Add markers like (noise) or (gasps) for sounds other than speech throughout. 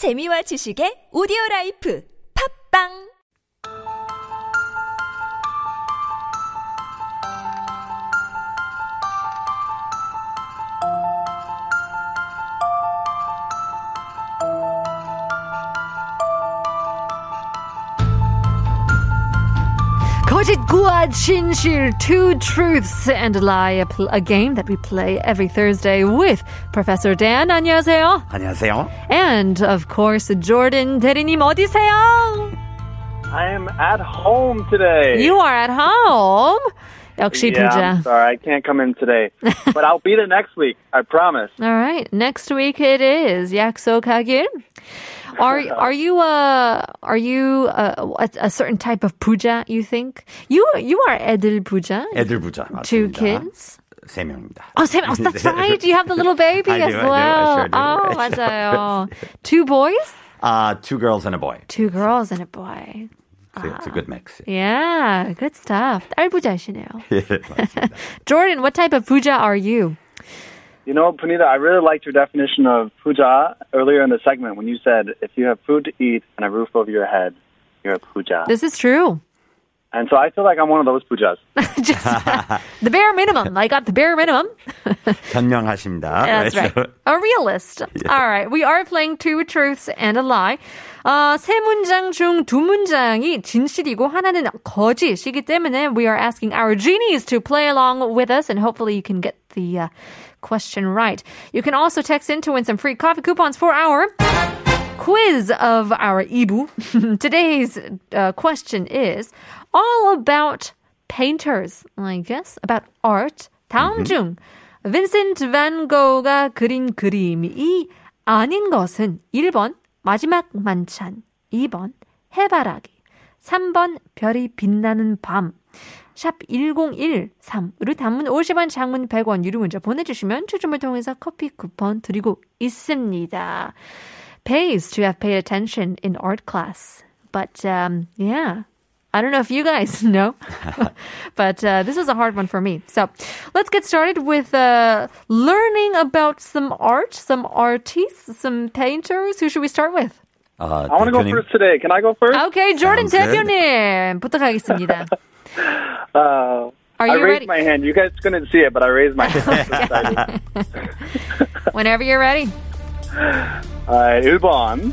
재미와 지식의 오디오 라이프. 팝빵 거짓 구ad 진실 two truths and a lie a, pl- a game that we play every Thursday with Professor Dan 안녕하세요 안녕하세요. and of course Jordan 대리님 어디세요? I am at home today. You are at home 역시 yeah, 부자 I'm sorry, I can't come in today, (laughs) but I'll be there next week. I promise. All right next week it is 약속하길 (laughs) Are are you uh are you uh, a, a certain type of puja? You think you you are 애들 puja? 애들 부자 맞습니다. Two kids. 세 명입니다. Oh, Sam, oh, that's right. (laughs) You have the little baby I as do, I do, I well. sure do. Oh, 맞아요. Two boys, Uh, two girls and a boy. two girls, and a boy. So It's a good mix. Yeah, good stuff. 딸부자시네요. (laughs) 예, 맞습니다. (laughs) Jordan, what type of puja are you? You know, Punita, I really liked your definition of puja earlier in the segment when you said if you have food to eat and a roof over your head, you're a puja. This is true. And so I feel like I'm one of those pujas. (laughs) Just (laughs) the bare minimum. I got the bare minimum. (laughs) 현명하십니다. That's right. A realist. All right. We are playing two truths and a lie. 어, 세 문장 중 두 문장이 진실이고 하나는 거짓이기 때문에 we are asking our genies to play along with us and hopefully you can get the uh, question right. You can also text in to win some free coffee coupons for our quiz of our Ibu. Today's uh, question is all about painters, I guess, about art. 다음 중 빈센트 반 고가 그린 그림이 아닌 것은 1번 마지막 만찬, 2번 해바라기, 3번 별이 빛나는 밤. 샵 1013으로 단문 50원, 장문 100원 유료 문자 보내주시면 추첨을 통해서 커피 쿠폰 드리고 있습니다. Pays to have paid attention in art class. But um, yeah, I don't know if you guys (laughs) know, (laughs) but uh, this was a hard one for me. So let's get started with uh, learning about some art, some artists, some painters. Who should we start with? 아, I want to go 대표님, first today. Can I go first? Okay, Jordan Sounds good. 대표님 부탁하겠습니다. Uh, Are I you raised ready? my hand. You guys couldn't see it, but I raised my (laughs) hand. I'm so excited. Whenever you're ready. 아, 1번.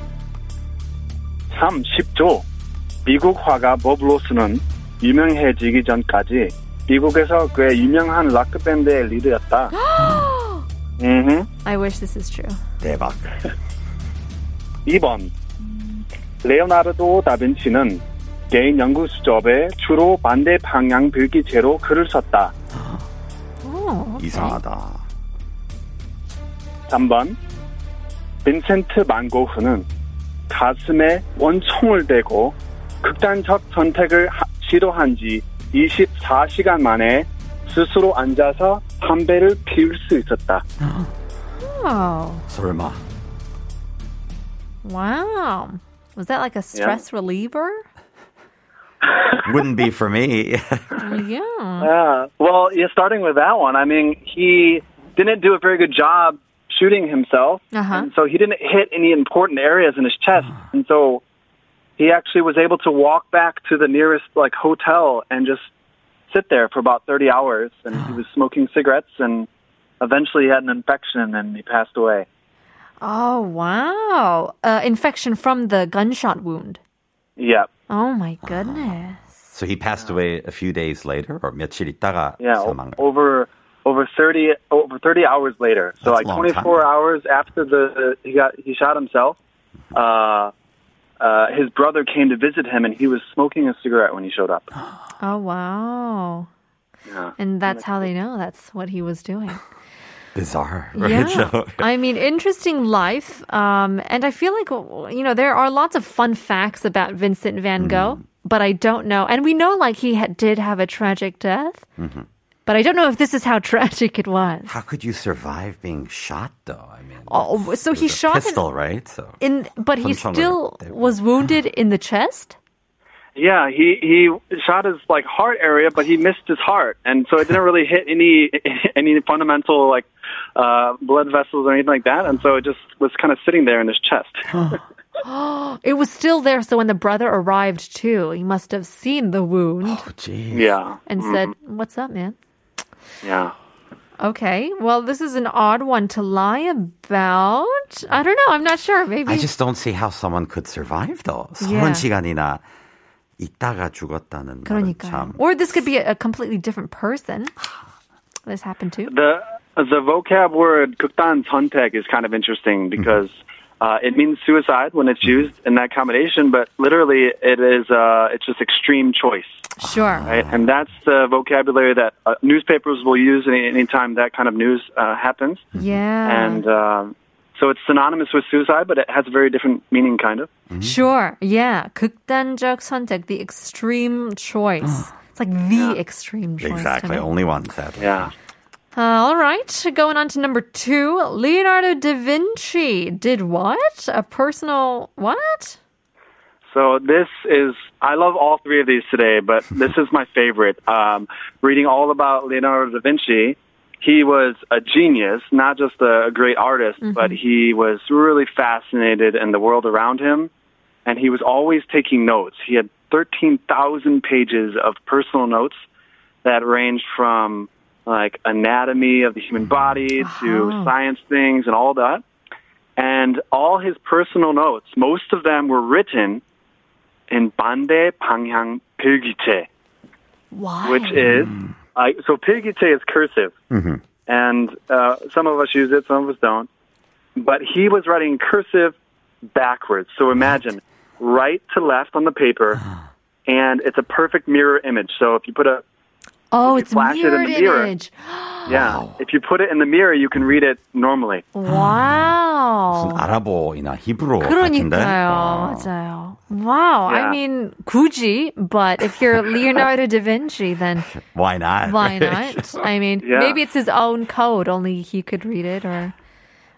참 쉽죠. 미국 화가 법 로스는 유명해지기 전까지 미국에서 꽤 유명한 락 밴드의 리더였다. (gasps) 음. I wish this is true. 대박. 2번. 레오나르도 다빈치는 개인 연구 수첩에 주로 반대 방향 bil기체로 글을 썼다. 이상하다. 3번. 빈센트 만 고흐는 가슴에 원총을 대고 극단적 선택을 하- 시도한 지 24시간 만에 스스로 앉아서 담배를 피울 수 있었다. Oh, 설마. wow. Was that like a stress reliever? (laughs) Wouldn't be for me. (laughs) Yeah. Yeah. Well, yeah, starting with that one, I mean, he didn't do a very good job shooting himself. Uh-huh. And so he didn't hit any important areas in his chest. And so he actually was able to walk back to the nearest like hotel and just sit there for about 30 hours and he was smoking cigarettes and eventually he had an infection and he passed away. Oh, wow. Uh, infection from the gunshot wound. Yeah. Oh, my goodness. so he passed away a few days later, or 며칠 있다가 Yeah, o- 사망을. over over 30 over 30 hours later. So That's like a long 24 time. hours after the he got he shot himself. Uh uh, his brother came to visit him, and he was smoking a cigarette when he showed up. (gasps) Oh, wow. Yeah. And that's how they know that's what he was doing. (laughs) Bizarre, right? Yeah. (laughs) So, I mean, interesting life. Um, and I feel like, you know, there are lots of fun facts about Vincent van Gogh, but I don't know. And we know, like, he had, did have a tragic death, but I don't know if this is how (laughs) tragic it was. how could you survive being shot, though? Oh, so he shot pistol, in, right? So in, but he still was wounded in the chest. Yeah, he he shot his like heart area, but he missed his heart, and so it didn't really hit any (laughs) any fundamental like uh, blood vessels or anything like that, and so it just was kind of sitting there in his chest. oh, (gasps) (laughs) (gasps) it was still there. So when the brother arrived too, he must have seen the wound. Oh, jeez. Yeah. And mm-hmm. said, "What's up, man?" Yeah. Okay. Well, this is an odd one to lie about. I don't know. I'm not sure. Maybe. I just don't see how someone could survive though. yeah. Or this could be a, a completely different person. This happened too. The the vocab word 극단 선택 is kind of interesting because. Mm-hmm. uh, it means suicide when it's used in that combination, but literally it is uh, it's just extreme choice, Sure. right? And that's the vocabulary that uh, newspapers will use any anytime that kind of news uh, happens, Yeah. and uh, so it's synonymous with suicide, but it has a very different meaning, kind of. Sure. Yeah. 극단적 선택, the extreme choice. (gasps) It's like the extreme choice. Exactly. to me. Only one, sadly. Yeah. Uh, all right. Going on to number two. Leonardo da Vinci did what? A personal what? So this is I love all three of these today, but (laughs) this is my favorite. Um, reading all about Leonardo da Vinci, he was a genius, not just a, great artist, but he was really fascinated in the world around him, and he was always taking notes. He had thirteen thousand pages of personal notes that ranged from like anatomy of the human body uh-huh. to science things and all that. And all his personal notes, most of them were written in Bande panghyang Pilgite. Why? Which is, hmm. so Pilgite is cursive. Mm-hmm. And uh, some of us use it, some of us don't. But he was writing cursive backwards. So imagine right to left on the paper, uh-huh. and it's a perfect mirror image. So if you put a oh, you it's flash it in mirrored the mirror. image. (gasps) yeah, if you put it in the mirror, you can read it normally. (gasps) Wow. 무슨 아랍어이나 히브로 같은데. 그러니까요. 어. 맞아요. Wow. I Yeah. mean, 굳이, but if you're (laughs) Leonardo da Vinci, then Why not? why (laughs) right? not? I mean, Yeah. maybe it's his own code, only he could read it or.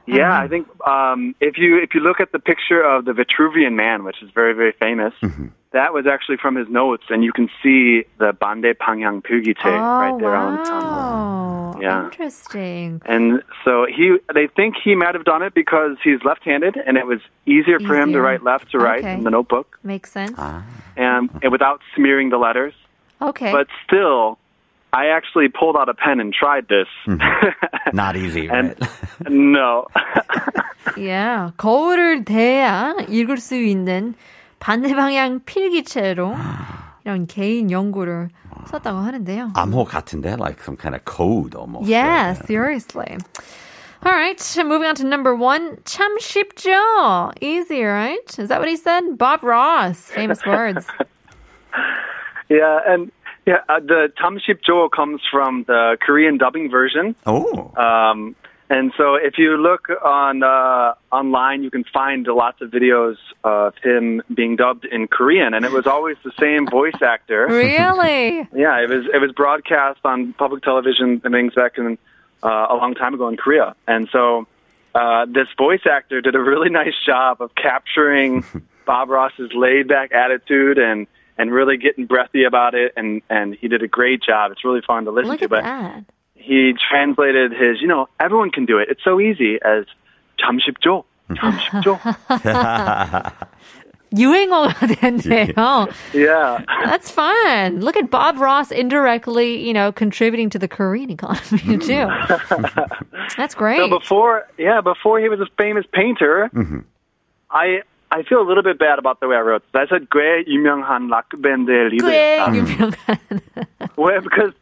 Yeah, I think um, if you if you look at the picture of the Vitruvian Man, which is very very famous, that was actually from his notes, and you can see the Bande Pangyang Pugite right there on, on wow. Yeah. Interesting. And so he, they think he might have done it because he's left-handed, and it was easier for him to Easier. write left to right Okay. in the notebook, Makes sense. Ah. and, and without smearing the letters. Okay. But still, I actually pulled out a pen and tried this. (laughs) Not easy, and right? no, (laughs) yeah. 거울을 대야 읽을 수 있는 반대 방향 필기체로 이런 개인 연구를 썼다고 하는데요. 암호 같은데? Like some kind of code almost. Yeah, right? seriously. All right, moving on to number one. 참 쉽죠? Easy, right? Is that what he said? Bob Ross, famous words. (laughs) yeah, and yeah, uh, the Tamship Jo comes from the Korean dubbing version. Oh. Um, and so if you look on uh, online, you can find lots of videos of him being dubbed in Korean, and it was always the same voice actor. (laughs) really? Yeah, it was it was broadcast on public television and things back in uh, a long time ago in Korea, and so uh, this voice actor did a really (laughs) nice job of capturing (laughs) Bob Ross's laid back attitude and and really getting breathy about it, and and he did a great job. It's really fun to listen Look to. But that he translated his, you know, everyone can do it. It's so easy as 잠십죠, 잠십죠. (laughs) 유행어가 됐네요. yeah. That's fun. Look at Bob Ross indirectly, you know, contributing to the Korean economy too. That's (laughs) great. So before, yeah, before he was a famous painter, I I feel a little bit bad about the way I wrote. this. I said 꽤 유명한 락 밴드의 꽤 리더였다. 유명한. (laughs) Well, because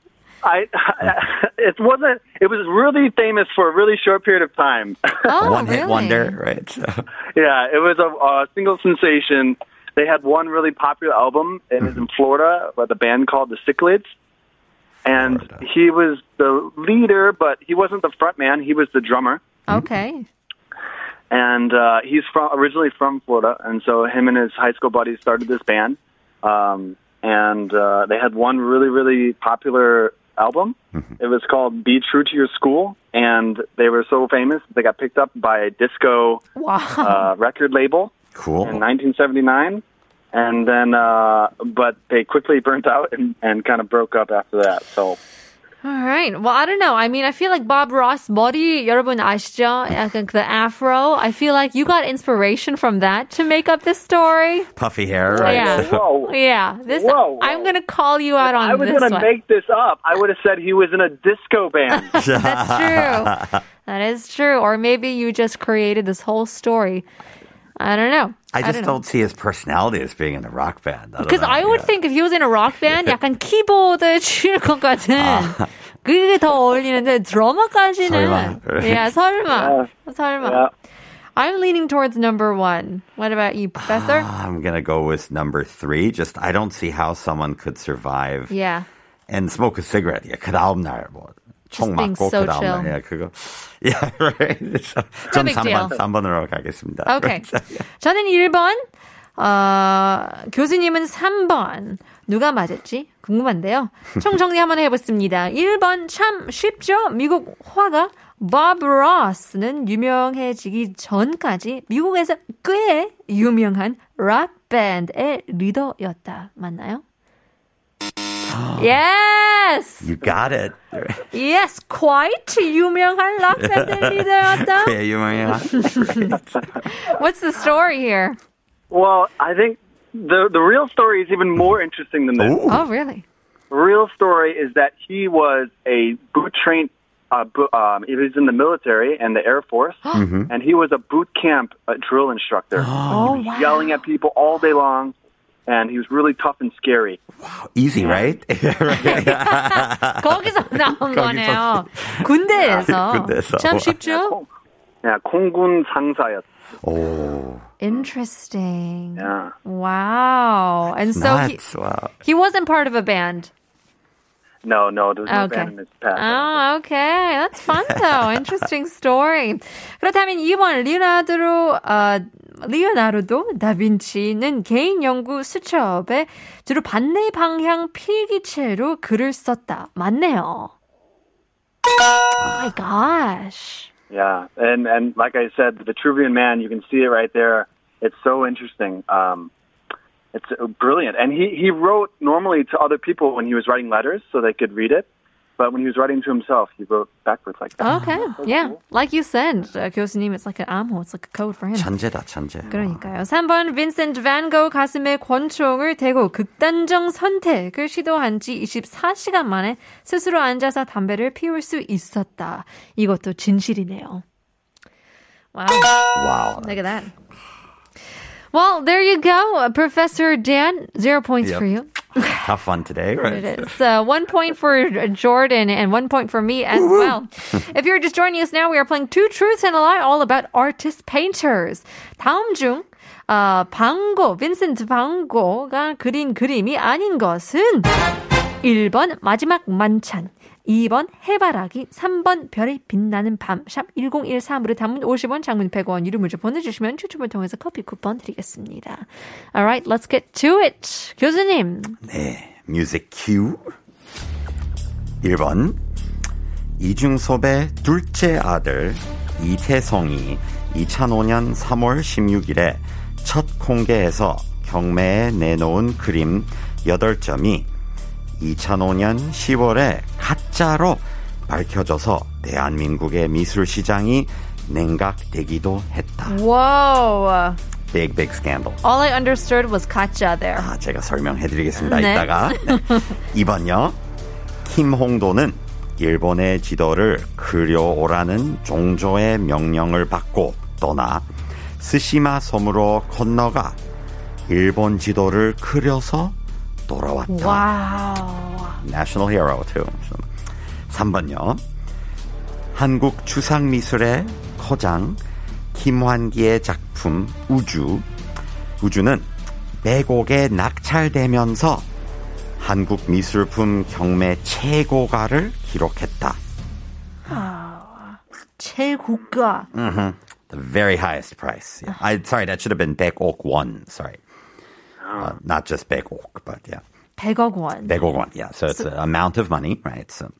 I, it wasn't. It was really famous for a really short period of time. Oh, (laughs) One hit wonder, right? So, yeah, it was a, a single sensation. They had one really popular album. It was in Florida with a band called the Cichlids. And Florida. he was the leader, but he wasn't the front man. He was the drummer. Okay. and uh, he's from originally from Florida, and so him and his high school buddies started this band, um, and uh, they had one really really popular album. It was called "Be True to Your School," and they were so famous they got picked up by a disco Wow. uh, record label cool. in 1979. And then, uh, but they quickly burnt out and, and kind of broke up after that. So, Alright. Well, I don't know. I mean, I feel like Bob Ross 머리 여러분 아시죠? 약간 the afro. I feel like you got inspiration from that to make up this story. Puffy hair, right? Yeah. Whoa. (laughs) Yeah. This Whoa, whoa. I'm gonna call you out on I was this going to one. make this up. I would have said he was in a disco band. (laughs) That's true. (laughs) that is true. Or maybe you just created this whole story. I don't know. I just don't don't, know. see his personality as being in a rock band. don't Because know, I would yeah. think if he was in a rock (laughs) band, 약간 키보드 칠 것 같은. 아. 그게 더 어울리는데 드러머까지는. 설마. Yeah, 설마. 설마. Yeah. I'm leaning towards number one. What about you, Professor? I'm gonna go with number three. Just I don't see how someone could survive yeah. and smoke a cigarette. Yeah, 그 다음 날 뭐. 총 맞고 so 그 다음. 날. Yeah, 그거. Yeah, (laughs) right. So, 전 big 3번, deal. 3번으로 가겠습니다. 오케이. (laughs) 저는 1번, 어, 교수님은 3번. 누가 맞았지? 궁금한데요. 총 정리 한번 해보겠습니다. 1번 참 쉽죠? 미국 화가 밥 로스는 유명해지기 전까지 미국에서 꽤 유명한 락 밴드의 리더였다. 맞나요? yes! You got it. Yes, quite 유명한 락 밴드의 리더였다. 꽤 유명해요. What's the story here? well, I think the the real story is even more interesting than this. Ooh. Oh, really? The real story is that he was a boot trained. Uh, bo- um, he was in the military and the Air Force, (gasps) and he was a boot camp uh, drill instructor. Oh, he was yelling at people all day long, and he was really tough and scary. Easy, right? (laughs) (laughs) right. 거기서 나온 (laughs) 거네요. 군대에서. 군대에서. 참 쉽죠? 콩- yeah, 공군 상사였. 오, Interesting. Yeah. Wow. And so he, nuts. Wow. he wasn't part of a band. No, no, there was no Okay. band in his past. Oh, okay. That's fun though. Interesting story. 그렇다면 2번 리오나르도 어, 리오나르도 다빈치는 개인 연구 수첩에 주로 반대 방향 필기체로 글을 썼다. 맞네요. Oh my gosh. Yeah, and and like I said, the Vitruvian Man, you can see it right there. It's so interesting. Um, it's uh, brilliant, and he he wrote normally to other people when he was writing letters so they could read it, but when he was writing to himself, he wrote backwards like that. Okay. Yeah. Like you said, uh, 교수님, it's like an 암호. It's like a code for him. 천재다, 천재. 그러니까요. 3번 빈센트 반 고흐 가슴에 권총을 대고 극단적 선택을 시도한 지 24시간 만에 스스로 앉아서 담배를 피울 수 있었다. 이것도 진실이네요. Wow. Wow. Look at that. Well, there you go. Uh, Professor Dan, zero points Yep. for you. Tough (laughs) one today, right? It is. Uh, one point for Jordan and one point for me as well. if you're just joining us now, we are playing Two Truths and a Lie, all about artist painters. 다음 중 어, 방고, 빈센트 방고가 그린 그림이 아닌 것은 1번 마지막 만찬, 2번 해바라기, 3번 별이 빛나는 밤, 샵 1013으로 단문 50원, 장문 100원, 유료 문자 보내주시면 추첨을 통해서 커피 쿠폰 드리겠습니다. Alright, let's get to it. 교수님. 네, 뮤직 큐. 1번 이중섭의 둘째 아들 이태성이 2005년 3월 16일에 첫 공개해서 경매에 내놓은 그림 8점이 2005년 10월에 가짜로 밝혀져서 대한민국의 미술 시장이 냉각되기도 했다. Whoa. Big big scandal. All I understood was 가짜 there. 아, 제가 설명해드리겠습니다. 네. 이따가. 네. 2번요. 김홍도는 일본의 지도를 그려오라는 종조의 명령을 받고 떠나 스시마 섬으로 건너가 일본 지도를 그려서 돌아왔다. 와우. National Hero too. 3번요. 한국 추상미술의 거장 김환기의 작품 우주. 우주는 매곡에 낙찰되면서 한국 미술품 경매 최고가를 기록했다. 최고가. The very highest price. Yeah. I sorry, that should have been 백옥 one. Sorry, uh, not just 백옥, but yeah. 100억 원. 백억 won. Yeah, so it's an amount of money, right? So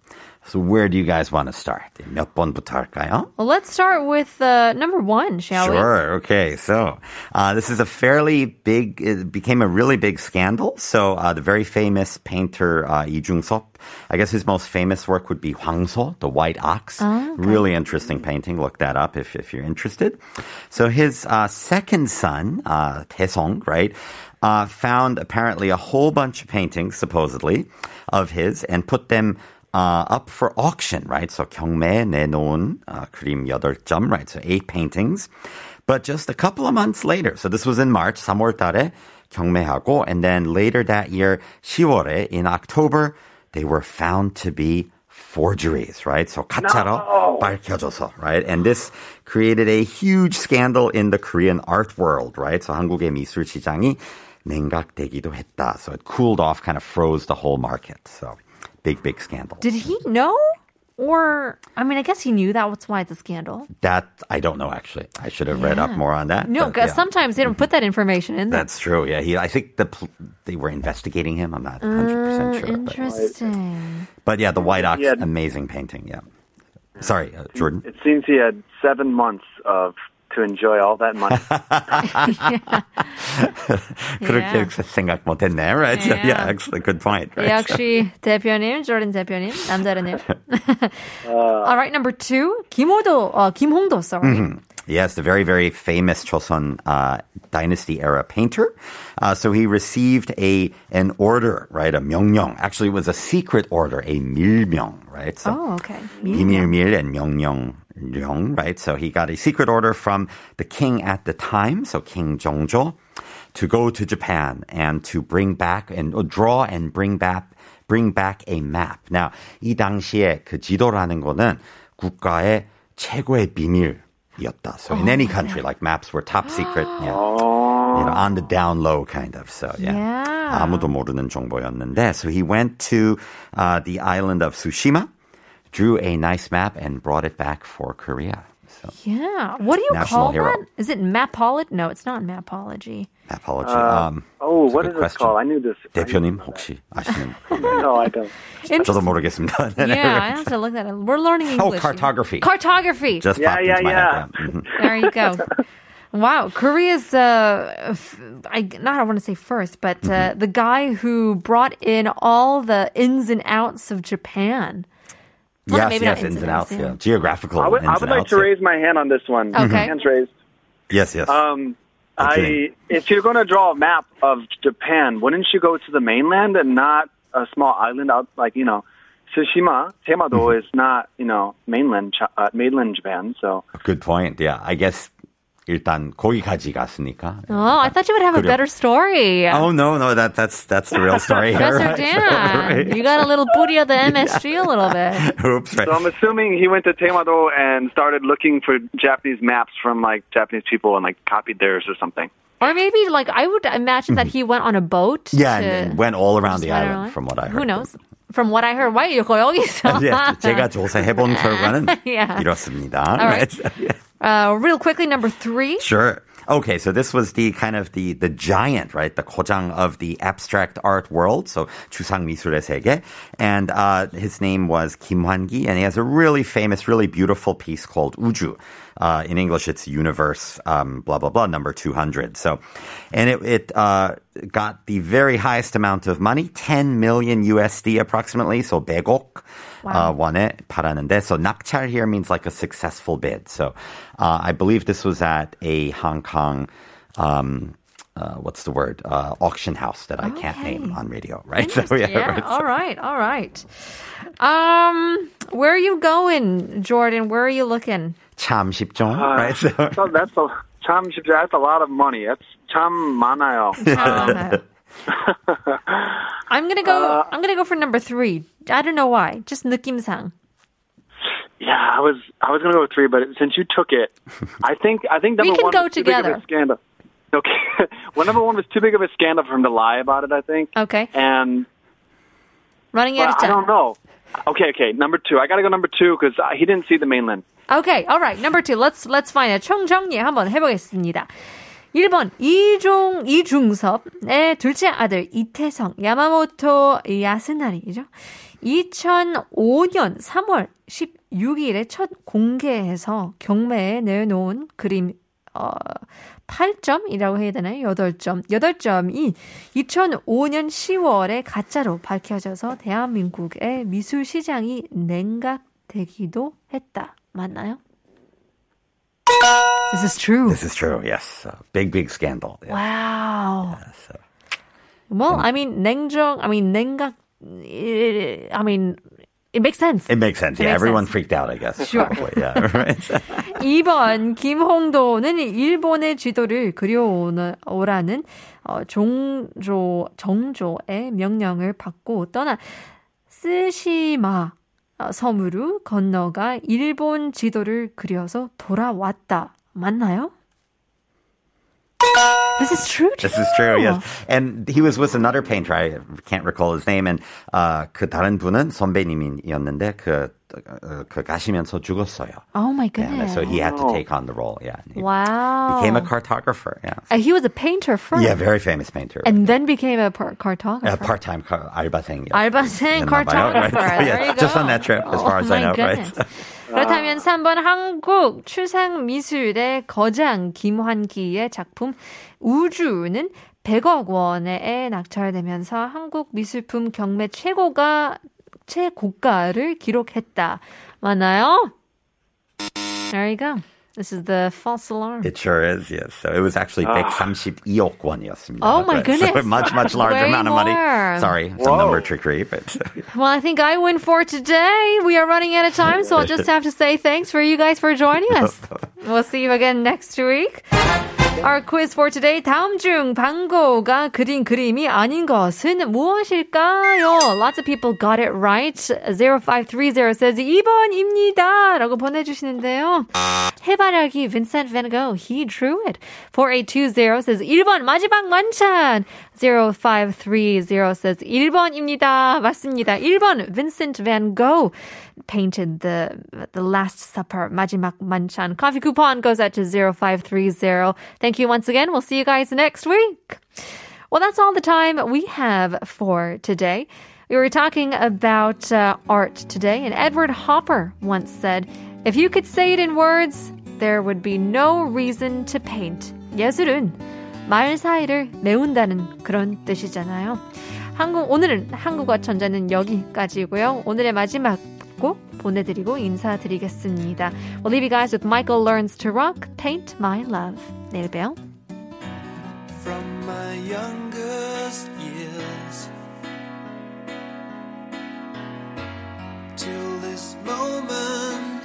So where do you guys want to start? 몇 번부터 할까요? Well, let's start with uh, number one, shall we? Sure. Okay. So uh, this is a fairly big. It became a really big scandal. So uh, the very famous painter uh, Lee Jung-sop, I guess his most famous work would be Hwangso, the White Ox. Really interesting painting. Look that up if if you're interested. So his uh, second son, uh, Taesong, right, uh, found apparently a whole bunch of paintings, supposedly, of his, and put them uh, up for auction, right? So 경매에 내놓은 uh, 그림 8점, right? So eight paintings. But just a couple of months later, so this was in March, 3월 달에 경매하고, and then later that year, 10월에, in October, they were found to be forgeries, right? So 가짜로 밝혀져서, right? And this created a huge scandal in the Korean art world, right? So 한국의 미술 시장이 냉각되기도 했다. So it cooled off, kind of froze the whole market. So big, big scandal. Did he know? Or, I mean, I guess he knew that was why it's a scandal. That I don't know actually. I should have read up more on that. No, because yeah. sometimes they don't put that information in there. That's true. Yeah, he. I think the pl- they were investigating him. I'm not 100 percent sure. But, Interesting. but yeah, the White Ox, Yeah. amazing painting. Yeah. Sorry, uh, Jordan. It seems he had seven months of to enjoy all that money. (laughs) 그렇게 생각 못했네, right? So, Yeah. yeah, actually, good point. Right? 역시 대표님, 조던 대표님, 남다르네요. All (laughs) right, number two, 김호도, uh, 김홍도, sorry. Yes, the very, very famous Chosun uh, dynasty era painter. Uh, so he received a an order, right? A 명령. Actually, it was a secret order, a 밀명, right? So Oh, okay. 비밀밀 and 명령령, right? So he got a secret order from the king at the time, so King Jongjo, to go to Japan and to bring back and uh, draw and bring back bring back a map. Now, 이 당시에 그 지도라는 거는 국가의 최고의 비밀 이었다. So in any country, like maps were top secret. Yeah. You know, on the down low kind of. So yeah. Yeah. 아무도 모르는 정보였는데. So he went to uh, the island of Tsushima, drew a nice map, and brought it back for Korea. So Yeah. What do you National call hero. that? Is it mapology? No, it's not mapology. apology. Uh, um, oh, it's a what good is this question. called? I knew this. I 대표님 knew 혹시 아시는? (laughs) No, I don't. 저도 모르겠습니다. (laughs) Yeah, I have to look that up. We're learning Oh, English. cartography. Cartography. Just Yeah, popped yeah, into my yeah. head. Yeah. Mhm. (laughs) There you go. Wow, Korea's uh, f- I not I want to say first, but uh, Mm-hmm. the guy who brought in all the ins and outs of Japan. Well, Yes, maybe yes, not ins and outs. and Yeah, geographical. I would, ins I would and like outs, to yeah. raise my hand on this one. Okay. Hands raised. Yes, yes. Um, Okay. I, if you're going to draw a map of Japan, wouldn't you go to the mainland and not a small island out, like, you know, Tsushima, Taemado Mm-hmm. is not, you know, mainland, uh, mainland Japan, so. Good point. Yeah, I guess 일단 거기까지 갔으니까. Oh, I thought you would have a 그래요. better story. Oh no, no, that that's that's the real story. here, Professor right? Dan, Right. you got a little booty of the MSG a little bit. (laughs) Oops, right. So I'm assuming he went to Temado and started looking for Japanese maps from, like, Japanese people and, like, copied theirs or something. Or maybe, like, I would imagine that he went on a boat. Mm-hmm. Yeah, to, and, and went all around the I don't island know. from what I heard. Who knows? From what I heard, why you 여기서? 예, 제가 조사해본 (laughs) 결과는 Yeah. 이렇습니다. All right. Right? Yeah. Uh, real quickly, number three. Sure. Okay, so this was the kind of the the giant, right? The 고장 of the abstract art world. So 추상 미술의 세계, and uh, his name was Kim Hwan-gi, and he has a really famous, really beautiful piece called 우주. Uh, in English, it's universe, um, blah blah blah, number two hundred. So, and it it uh, got the very highest amount of money, ten million USD approximately. So 100억 uh, 원에 팔았는데. So 낙찰 here means like a successful bid. So uh, I believe this was at a Hong Kong. Um, uh, what's the word? Uh, auction house that I can't name on radio, right? So, (laughs) Yeah, right. all right, all right. Um, where are you going, Jordan? Where are you looking? 참 쉽죠, Uh, right? So, (laughs) So that's a, 참 쉽지- that's a lot of money. That's 참 많아요. Uh, I'm gonna go. I'm gonna go for number three. I don't know why. Just 느낌상. Yeah, I was I was gonna go with three, but since you took it, I think I think (laughs) We number can one go was too big of together. a scandal. Okay, (laughs) well, number one was too big of a scandal for him to lie about it. I think. Okay. And Running out well, of I time. don't know. Okay, okay, number two. I gotta go number two because he didn't see the mainland. Okay, all right. Number two. Let's let's find it. 총정리 한번 해보겠습니다. 1번 이종 이중섭의 둘째 아들 이태성 야마모토 야스나리죠. 2005년 3월 16일에 첫 공개해서 경매에 내놓은 그림 어 8점이라고 해야 되나요? 8점. 8점이 2005년 10월에 가짜로 밝혀져서 대한민국의 미술 시장이 냉각되기도 했다. 맞나요? This is true. This is true. Yes, a big big scandal. Yeah. Wow. So, Well, I mean, 냉정, I mean, 냉각, I mean, it makes sense. it makes sense. It Yeah, makes everyone sense. freaked out. I guess. Sure. Probably, Yeah. Right. 2번 김홍도는 일본의 지도를 그려오라는 어, 종조 정조의 명령을 받고 떠나 스시마 어, 섬으로 건너가 일본 지도를 그려서 돌아왔다. 맞나요? This is true. This too. is true, yes. And he was with another painter. I can't recall his name. And uh, 그 다른 분은 선배님이었는데 그, 어, 그 가시면서 죽었어요. Oh my Yeah, goodness. so he had to take on the role. Yeah. And he wow. became a cartographer. Yeah. Uh, he was a painter first. Yeah, very famous painter. And then became a par- cartographer. yeah, part-time car- 알바생. 알바생 있나 봐요, right? cartographer. There (laughs) Yeah, you go. Just on that trip, as far Oh as I my know, goodness. right? (laughs) 그렇다면 3번 한국 추상미술의 거장 김환기의 작품 우주는 100억 원에 낙찰되면서 한국 미술품 경매 최고가 최고가를 기록했다. 맞나요? There you go. This is the false alarm. It sure is, yes. So it was actually 132억 원이었습니다. Oh my Right. goodness. So (laughs) much, much larger Way amount of money. more. Sorry, some Whoa. number trickery, but (laughs) Well, I think I win for today. We are running out of time, so I'll just (laughs) have to say thanks for you guys for joining us. We'll see you again next week. Our quiz for today. 다음 중 방고가 그린 그림이 아닌 것은 무엇일까요? Lots of people got it right. 0530 says 2번입니다. 라고 보내주시는데요. 해바라기 Vincent Van Gogh, he drew it. 4820 says 1번 마지막 만찬. 0530 says 1번입니다. 맞습니다. 1번 Vincent Van Gogh painted the the Last Supper, 마지막 만찬. Coffee coupon goes out to 0530. Thank you once again. We'll see you guys next week. Well, that's all the time we have for today. We were talking about uh, art today, and Edward Hopper once said, If you could say it in words, there would be no reason to paint. 예술은 말 사이를 메운다는 그런 뜻이잖아요. 한국, 오늘은 한국어 천재는 여기까지고요. 오늘의 마지막 곡 보내드리고 인사드리겠습니다. We'll leave you guys with Michael Learns to Rock, Paint My Love. 내일 봬요. from my youngest years till this moment.